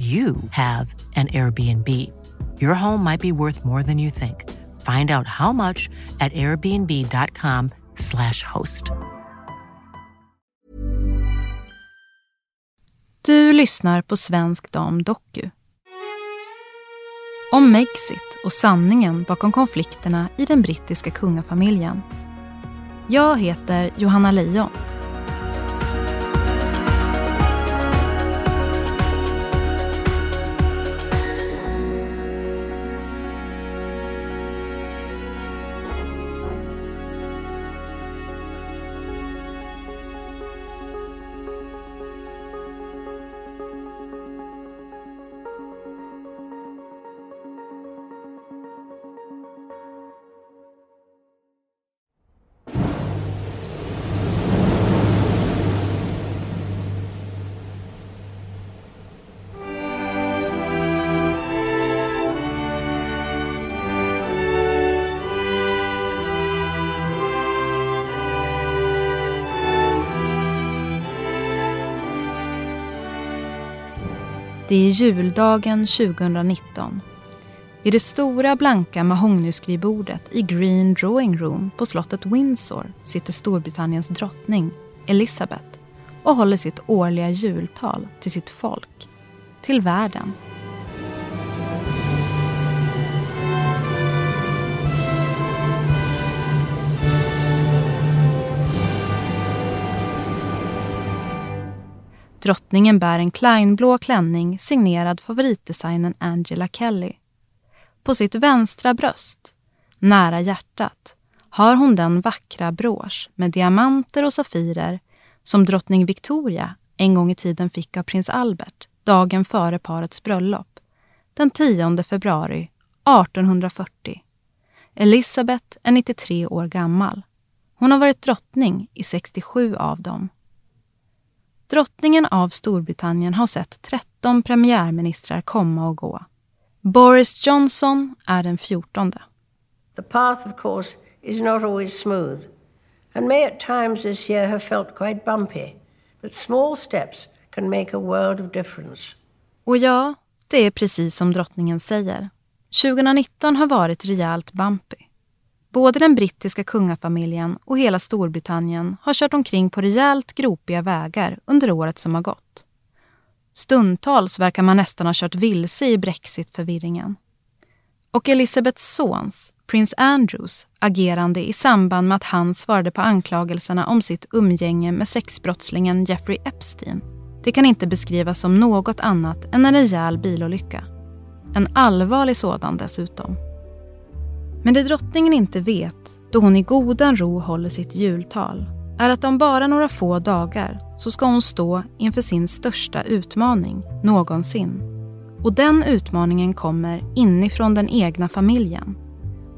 you have an Airbnb. Your home might be worth more than you think. Find out how much at airbnb.com slash host. Du lyssnar på Svensk Dam Doku. Om Megxit och sanningen bakom konflikterna i den brittiska kungafamiljen. Jag heter Johanna Lejon Det är juldagen 2019. Vid det stora blanka mahognyskrivbordet i Green Drawing Room på slottet Windsor sitter Storbritanniens drottning Elizabeth och håller sitt årliga jultal till sitt folk, till världen. Drottningen bär en Kleinblå klänning signerad favoritdesignern Angela Kelly. På sitt vänstra bröst, nära hjärtat, har hon den vackra brosch med diamanter och safirer som drottning Victoria en gång i tiden fick av prins Albert dagen före parets bröllop, den 10 februari 1840. Elisabeth är 93 år gammal. Hon har varit drottning i 67 av dem. Drottningen av Storbritannien har sett 13 premiärministrar komma och gå. Boris Johnson är den fjortonde. The path of course is not always smooth and may at times this year have felt quite bumpy. But small steps can make a world of difference. Och ja, det är precis som drottningen säger. 2019 har varit rejält bumpy. Både den brittiska kungafamiljen och hela Storbritannien har kört omkring på rejält gropiga vägar under året som har gått. Stundtals verkar man nästan ha kört vilse i brexit-förvirringen. Och Elizabeths sons, prins Andrews, agerande i samband med att han svarade på anklagelserna om sitt umgänge med sexbrottslingen Jeffrey Epstein. Det kan inte beskrivas som något annat än en rejäl bilolycka. En allvarlig sådan dessutom. Men det drottningen inte vet, då hon i godan ro håller sitt jultal, är att om bara några få dagar så ska hon stå inför sin största utmaning någonsin. Och den utmaningen kommer inifrån den egna familjen.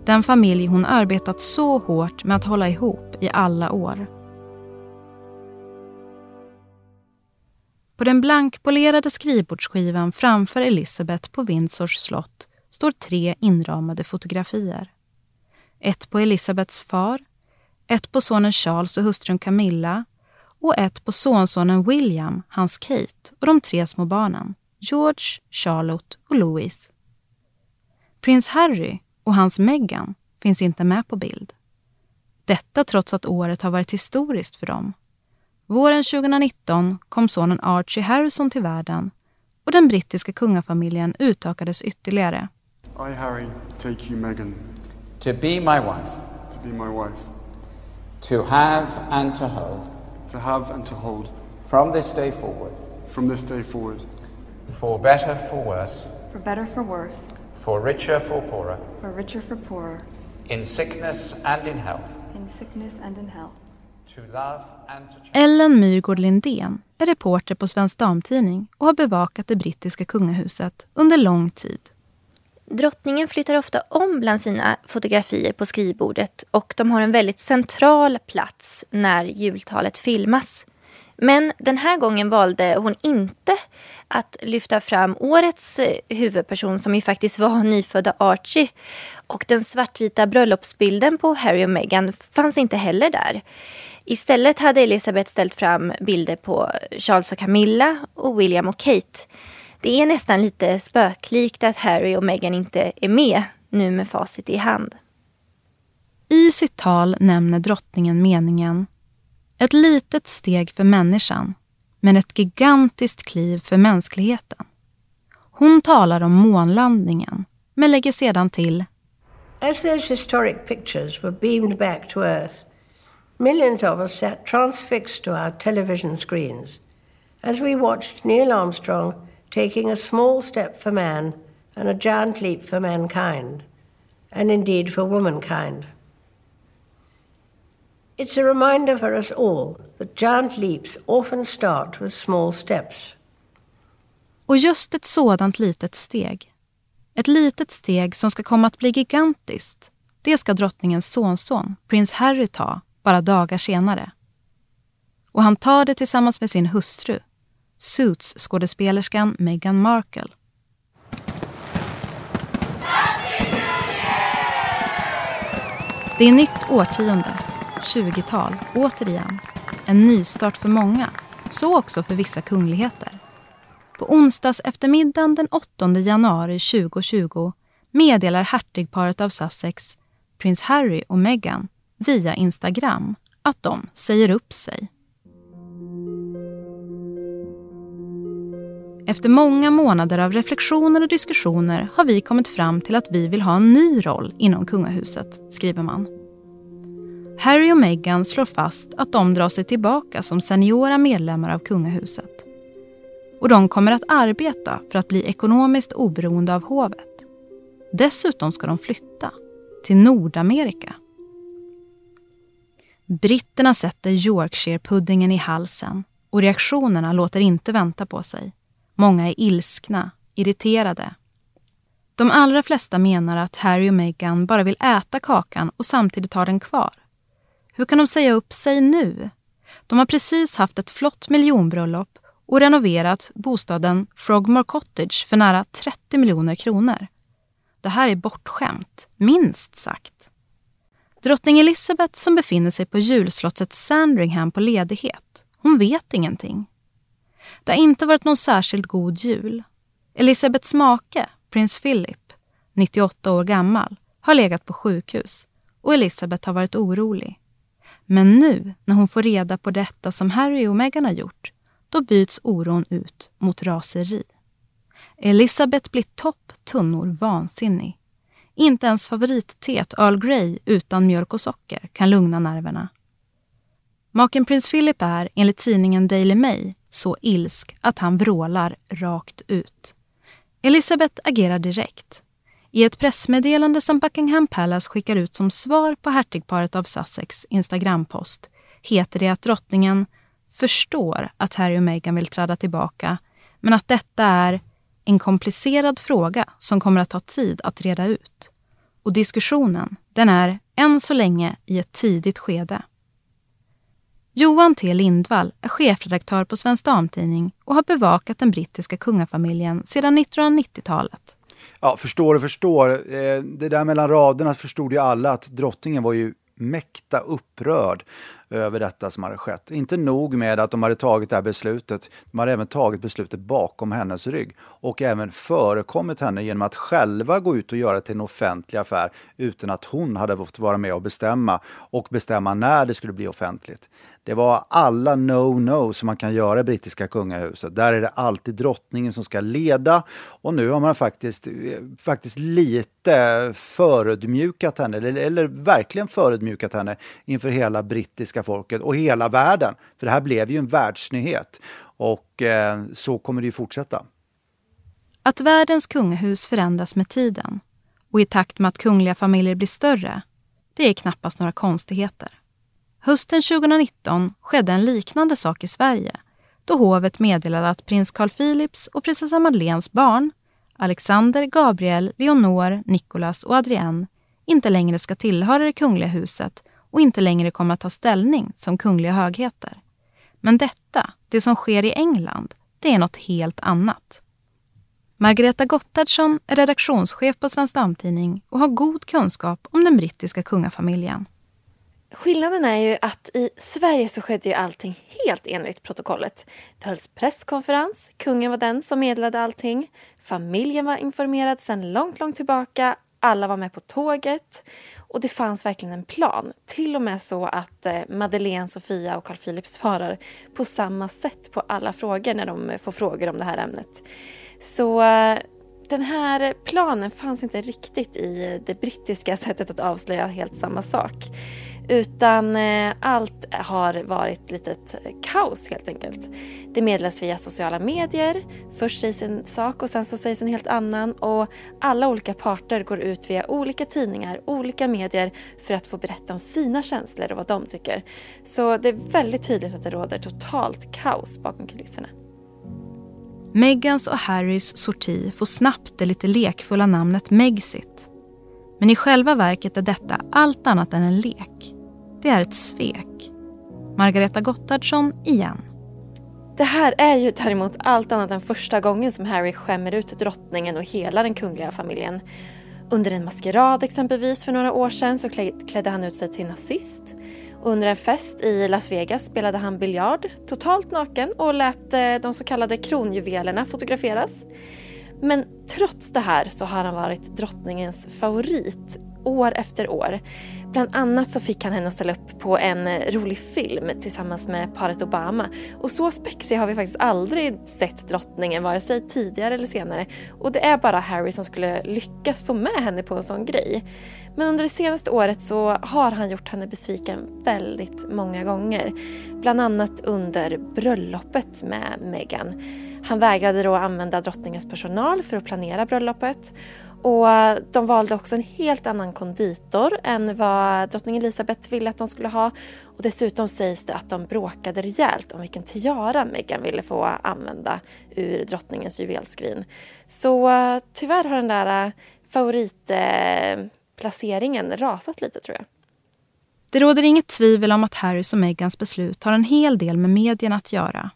Den familj hon arbetat så hårt med att hålla ihop i alla år. På den blankpolerade skrivbordsskivan framför Elisabeth på Windsors slott står tre inramade fotografier. Ett på Elisabeths far, ett på sonen Charles och hustrun Camilla och ett på sonsonen William, hans Kate och de tre små barnen George, Charlotte och Louise. Prins Harry och hans Meghan finns inte med på bild. Detta trots att året har varit historiskt för dem. Våren 2019 kom sonen Archie Harrison till världen och den brittiska kungafamiljen utökades ytterligare. I, Harry, take you, Megan. To be my wife. To be my wife. To have and to hold. To have and to hold. From this day forward. From this day forward. For better, for worse. For better, for worse. For richer, for poorer. For richer, for poorer. In sickness and in health. In sickness and in health. To love and to Ellen Myrgård Lindén är reporter på Svensk Damtidning och har bevakat det brittiska kungahuset under lång tid. Drottningen flyttar ofta om bland sina fotografier på skrivbordet och de har en väldigt central plats när jultalet filmas. Men den här gången valde hon inte att lyfta fram årets eh, huvudperson som ju faktiskt var nyfödda Archie. Och den svartvita bröllopsbilden på Harry och Meghan fanns inte heller där. Istället hade Elizabeth ställt fram bilder på Charles och Camilla och William och Kate. Det är nästan lite spöklikt att Harry och Meghan inte är med nu med facit i hand. I sitt tal nämner drottningen meningen ett litet steg för människan, men ett gigantiskt kliv för mänskligheten. Hon talar om månlandningen, men lägger sedan till As those historic pictures were beamed back to Earth, millions of us sat transfixed to our television screens as we watched Neil Armstrong taking a small step for man and a giant leap for mankind, and indeed for womankind. It's a reminder for us all that giant leaps often start with small steps. Och just ett sådant litet steg, ett litet steg som ska komma att bli gigantiskt, det ska drottningens sonson, prins Harry, ta bara dagar senare. Och han tar det tillsammans med sin hustru, Suits-skådespelerskan Meghan Markle. Det är nytt årtionde 20-tal, återigen. En nystart för många, så också för vissa kungligheter. På onsdags eftermiddagen den 8 januari 2020 meddelar hertigparet av Sussex, prins Harry och Meghan, via Instagram att de säger upp sig. Efter många månader av reflektioner och diskussioner har vi kommit fram till att vi vill ha en ny roll inom kungahuset, skriver man. Harry och Meghan slår fast att de drar sig tillbaka som seniora medlemmar av kungahuset. Och de kommer att arbeta för att bli ekonomiskt oberoende av hovet. Dessutom ska de flytta till Nordamerika. Britterna sätter Yorkshire-puddingen i halsen och reaktionerna låter inte vänta på sig. Många är ilskna, irriterade. De allra flesta menar att Harry och Meghan bara vill äta kakan och samtidigt ha den kvar. Hur kan de säga upp sig nu? De har precis haft ett flott miljonbröllop och renoverat bostaden Frogmore Cottage för nära 30 miljoner kronor. Det här är bortskämt, minst sagt. Drottning Elizabeth som befinner sig på julslottet Sandringham på ledighet, hon vet ingenting. Det har inte varit någon särskilt god jul. Elizabeths make, prins Philip, 98 år gammal, har legat på sjukhus och Elizabeth har varit orolig. Men nu, när hon får reda på detta som Harry och Meghan har gjort, då byts oron ut mot raseri. Elisabeth blir topp tunnor vansinnig. Inte ens favoritteet Earl Grey utan mjölk och socker kan lugna nerverna. Maken prins Philip är, enligt tidningen Daily Mail, så ilsk att han vrålar rakt ut. Elisabeth agerar direkt. I ett pressmeddelande som Buckingham Palace skickar ut som svar på hertigparet av Sussex Instagrampost heter det att drottningen förstår att Harry och Meghan vill träda tillbaka men att detta är en komplicerad fråga som kommer att ta tid att reda ut. Och diskussionen, den är än så länge i ett tidigt skede. Johan T Lindvall är chefredaktör på Svensk Damtidning och har bevakat den brittiska kungafamiljen sedan 1990-talet. Ja, förstår och förstår. Eh, det där mellan raderna förstod ju alla att drottningen var ju mäkta upprörd över detta som hade skett. Inte nog med att de hade tagit det här beslutet, de hade även tagit beslutet bakom hennes rygg och även förekommit henne genom att själva gå ut och göra det till en offentlig affär utan att hon hade fått vara med och bestämma och bestämma när det skulle bli offentligt. Det var alla no-no som man kan göra i brittiska kungahuset. Där är det alltid drottningen som ska leda och nu har man faktiskt, faktiskt lite förödmjukat henne, eller, eller verkligen förödmjukat henne inför hela brittiska folket och hela världen. För det här blev ju en världsnyhet och eh, så kommer det ju fortsätta. Att världens kungahus förändras med tiden och i takt med att kungliga familjer blir större, det är knappast några konstigheter. Hösten 2019 skedde en liknande sak i Sverige då hovet meddelade att prins Carl Philips och prinsessa Madeleines barn, Alexander, Gabriel, Leonor, Nicolas och Adrienne inte längre ska tillhöra det kungliga huset och inte längre kommer att ta ställning som kungliga högheter. Men detta, det som sker i England, det är något helt annat. Margareta Gottardsson är redaktionschef på Svensk Damtidning och har god kunskap om den brittiska kungafamiljen. Skillnaden är ju att i Sverige så skedde ju allting helt enligt protokollet. Det hölls presskonferens, kungen var den som meddelade allting. Familjen var informerad sedan långt, långt tillbaka. Alla var med på tåget. Och det fanns verkligen en plan. Till och med så att eh, Madeleine, Sofia och Carl Philip svarar på samma sätt på alla frågor när de eh, får frågor om det här ämnet. Så eh, den här planen fanns inte riktigt i det brittiska sättet att avslöja helt samma sak. Utan eh, allt har varit litet kaos helt enkelt. Det meddelas via sociala medier. Först sägs en sak och sen så sägs en helt annan. Och alla olika parter går ut via olika tidningar, olika medier för att få berätta om sina känslor och vad de tycker. Så det är väldigt tydligt att det råder totalt kaos bakom kulisserna. Megans och Harrys sorti får snabbt det lite lekfulla namnet Megxit. Men i själva verket är detta allt annat än en lek. Det är ett svek. Margareta Gottardsson igen. Det här är ju däremot allt annat än första gången som Harry skämmer ut drottningen och hela den kungliga familjen. Under en maskerad exempelvis för några år sedan så klädde han ut sig till nazist. Under en fest i Las Vegas spelade han biljard totalt naken och lät eh, de så kallade kronjuvelerna fotograferas. Men trots det här så har han varit drottningens favorit år efter år. Bland annat så fick han henne att ställa upp på en eh, rolig film tillsammans med paret Obama. Och så spexig har vi faktiskt aldrig sett drottningen, vare sig tidigare eller senare. Och det är bara Harry som skulle lyckas få med henne på en sån grej. Men under det senaste året så har han gjort henne besviken väldigt många gånger. Bland annat under bröllopet med Meghan. Han vägrade då använda drottningens personal för att planera bröllopet och eh, de valde också en helt annan konditor än vad drottning Elizabeth ville att de skulle ha. Och dessutom sägs det att de bråkade rejält om vilken tiara Meghan ville få använda ur drottningens juvelskrin. Så eh, tyvärr har den där eh, favoritplaceringen rasat lite tror jag. Det råder inget tvivel om att Harrys och Meghans beslut har en hel del med medierna att göra.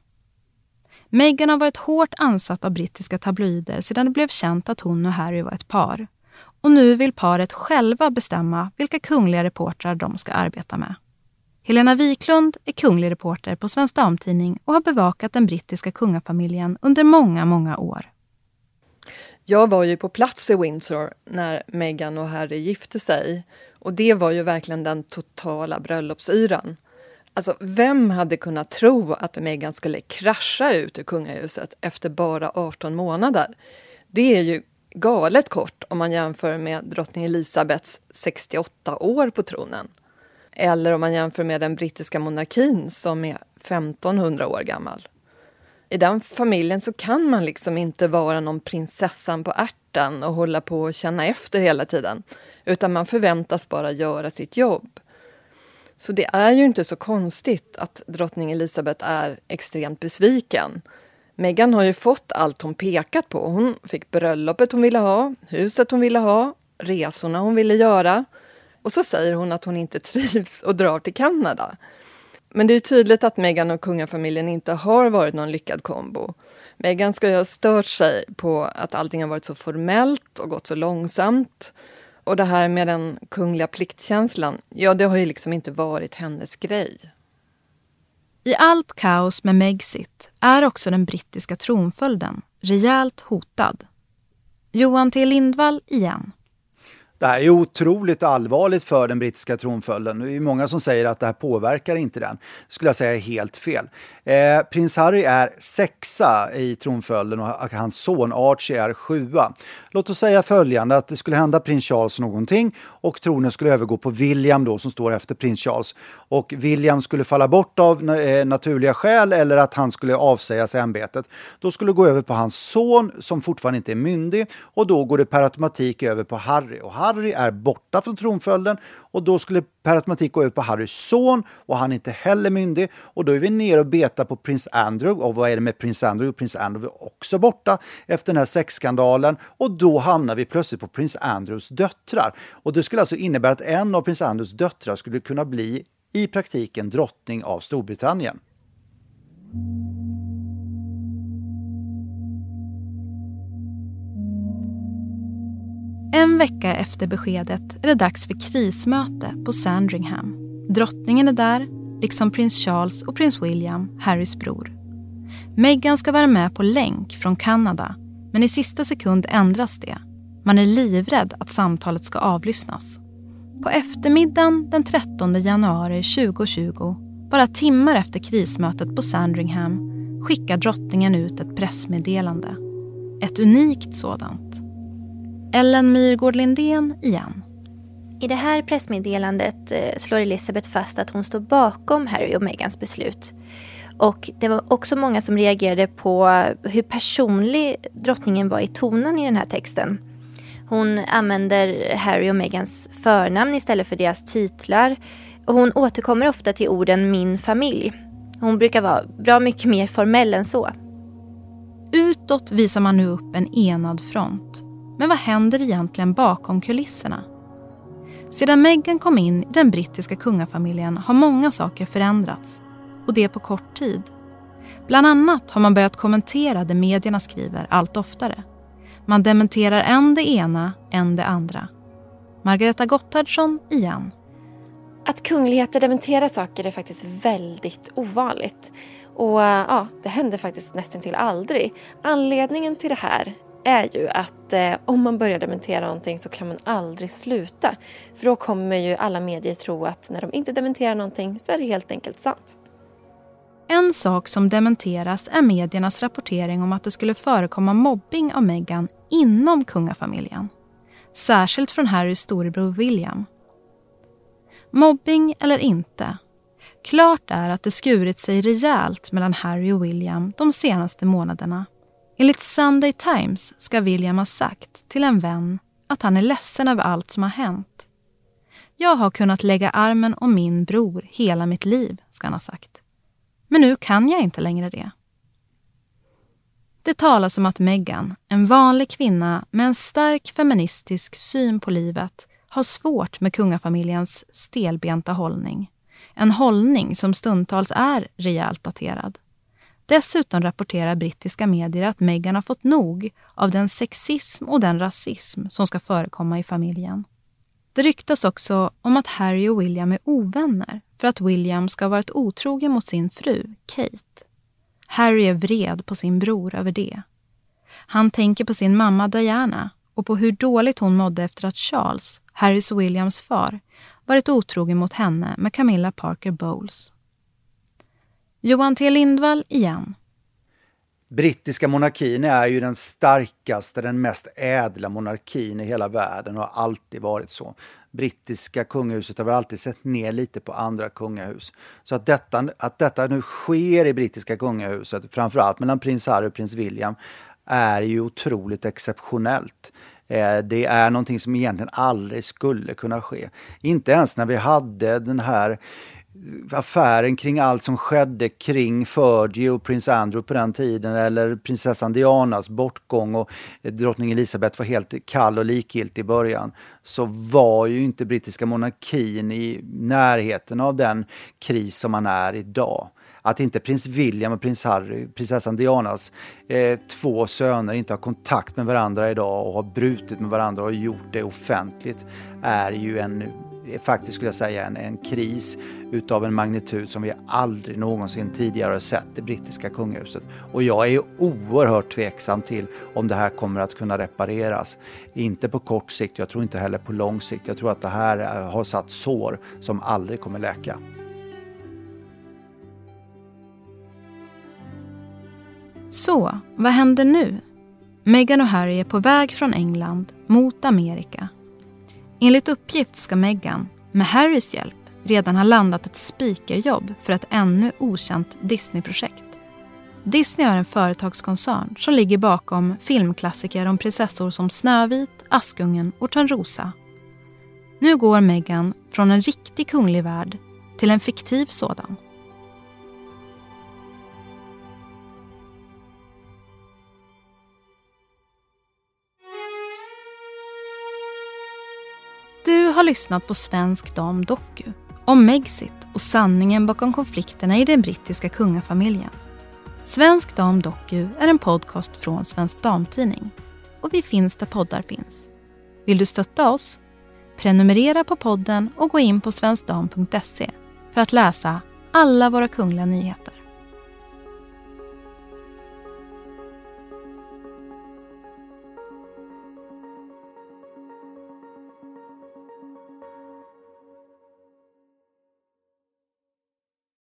Meghan har varit hårt ansatt av brittiska tabloider sedan det blev känt att hon och Harry var ett par. Och nu vill paret själva bestämma vilka kungliga reportrar de ska arbeta med. Helena Wiklund är kunglig reporter på Svensk Damtidning och har bevakat den brittiska kungafamiljen under många, många år. Jag var ju på plats i Windsor när Meghan och Harry gifte sig. Och det var ju verkligen den totala bröllopsyran. Alltså, vem hade kunnat tro att Meghan skulle krascha ut ur kungahuset efter bara 18 månader? Det är ju galet kort om man jämför med drottning Elizabeths 68 år på tronen. Eller om man jämför med den brittiska monarkin som är 1500 år gammal. I den familjen så kan man liksom inte vara någon prinsessan på ärten och hålla på och känna efter hela tiden. Utan man förväntas bara göra sitt jobb. Så det är ju inte så konstigt att drottning Elizabeth är extremt besviken. Meghan har ju fått allt hon pekat på. Hon fick bröllopet hon ville ha, huset hon ville ha, resorna hon ville göra. Och så säger hon att hon inte trivs och drar till Kanada. Men det är tydligt att Meghan och kungafamiljen inte har varit någon lyckad kombo. Meghan ska ju ha stört sig på att allting har varit så formellt och gått så långsamt. Och det här med den kungliga pliktkänslan, ja det har ju liksom inte varit hennes grej. I allt kaos med Megxit är också den brittiska tronföljden rejält hotad. Johan T Lindvall igen. Det här är otroligt allvarligt för den brittiska tronföljden. Det är många som säger att det här påverkar inte den. Det skulle jag säga är helt fel. Eh, prins Harry är sexa i tronföljden och hans son Archie är sjua. Låt oss säga följande, att det skulle hända prins Charles någonting och tronen skulle övergå på William då som står efter prins Charles. Och William skulle falla bort av eh, naturliga skäl eller att han skulle avsäga sig ämbetet. Då skulle det gå över på hans son som fortfarande inte är myndig och då går det per automatik över på Harry. Och Harry Harry är borta från tronföljden och då skulle per automatik gå över på Harrys son och han är inte heller myndig. Och då är vi nere och betar på prins Andrew. Och vad är det med prins Andrew? Prins Andrew är också borta efter den här sexskandalen och då hamnar vi plötsligt på prins Andrews döttrar. Och det skulle alltså innebära att en av prins Andrews döttrar skulle kunna bli i praktiken drottning av Storbritannien. En vecka efter beskedet är det dags för krismöte på Sandringham. Drottningen är där, liksom prins Charles och prins William, Harrys bror. Meghan ska vara med på länk från Kanada, men i sista sekund ändras det. Man är livrädd att samtalet ska avlyssnas. På eftermiddagen den 13 januari 2020, bara timmar efter krismötet på Sandringham, skickar drottningen ut ett pressmeddelande. Ett unikt sådant. Ellen Myrgård Lindén igen. I det här pressmeddelandet eh, slår Elisabeth fast att hon står bakom Harry och Megans beslut. Och det var också många som reagerade på hur personlig drottningen var i tonen i den här texten. Hon använder Harry och Megans förnamn istället för deras titlar. Och hon återkommer ofta till orden min familj. Hon brukar vara bra mycket mer formell än så. Utåt visar man nu upp en enad front. Men vad händer egentligen bakom kulisserna? Sedan Meghan kom in i den brittiska kungafamiljen har många saker förändrats. Och det på kort tid. Bland annat har man börjat kommentera det medierna skriver allt oftare. Man dementerar än det ena, än det andra. Margareta Gotthardsson igen. Att kungligheter dementerar saker är faktiskt väldigt ovanligt. Och ja, det händer faktiskt nästan till aldrig. Anledningen till det här är ju att eh, om man börjar dementera någonting så kan man aldrig sluta. För då kommer ju alla medier tro att när de inte dementerar någonting så är det helt enkelt sant. En sak som dementeras är mediernas rapportering om att det skulle förekomma mobbing av Meghan inom kungafamiljen. Särskilt från Harrys storebror William. Mobbing eller inte. Klart är att det skurit sig rejält mellan Harry och William de senaste månaderna. Enligt Sunday Times ska William ha sagt till en vän att han är ledsen över allt som har hänt. Jag har kunnat lägga armen om min bror hela mitt liv, ska han ha sagt. Men nu kan jag inte längre det. Det talas om att Meghan, en vanlig kvinna med en stark feministisk syn på livet, har svårt med kungafamiljens stelbenta hållning. En hållning som stundtals är rejält daterad. Dessutom rapporterar brittiska medier att Meghan har fått nog av den sexism och den rasism som ska förekomma i familjen. Det ryktas också om att Harry och William är ovänner för att William ska ha varit otrogen mot sin fru, Kate. Harry är vred på sin bror över det. Han tänker på sin mamma Diana och på hur dåligt hon mådde efter att Charles, Harrys och Williams far, varit otrogen mot henne med Camilla Parker Bowles. Johan T Lindvall igen. Brittiska monarkin är ju den starkaste, den mest ädla monarkin i hela världen och har alltid varit så. Brittiska kungahuset har väl alltid sett ner lite på andra kungahus. Så att detta, att detta nu sker i brittiska kungahuset, framförallt mellan prins Harry och prins William, är ju otroligt exceptionellt. Eh, det är någonting som egentligen aldrig skulle kunna ske. Inte ens när vi hade den här affären kring allt som skedde kring Fergie och prins Andrew på den tiden eller prinsessan Dianas bortgång och drottning Elizabeth var helt kall och likgiltig i början så var ju inte brittiska monarkin i närheten av den kris som man är idag att inte prins William och prins Harry, prinsessan Dianas eh, två söner inte har kontakt med varandra idag och har brutit med varandra och gjort det offentligt är ju en eh, faktiskt skulle jag säga en, en kris utav en magnitud som vi aldrig någonsin tidigare har sett i brittiska kungahuset. Och jag är oerhört tveksam till om det här kommer att kunna repareras. Inte på kort sikt, jag tror inte heller på lång sikt. Jag tror att det här eh, har satt sår som aldrig kommer läka. Så, vad händer nu? Meghan och Harry är på väg från England mot Amerika Enligt uppgift ska Meghan, med Harrys hjälp, redan ha landat ett speakerjobb för ett ännu okänt Disney-projekt. Disney är en företagskoncern som ligger bakom filmklassiker om prinsessor som Snövit, Askungen och Törnrosa Nu går Meghan från en riktig kunglig värld till en fiktiv sådan. Du har lyssnat på Svensk Dam Doku om Megxit och sanningen bakom konflikterna i den brittiska kungafamiljen. Svensk Dam Doku är en podcast från Svensk Damtidning och vi finns där poddar finns. Vill du stötta oss? Prenumerera på podden och gå in på svenskdam.se för att läsa alla våra kungliga nyheter.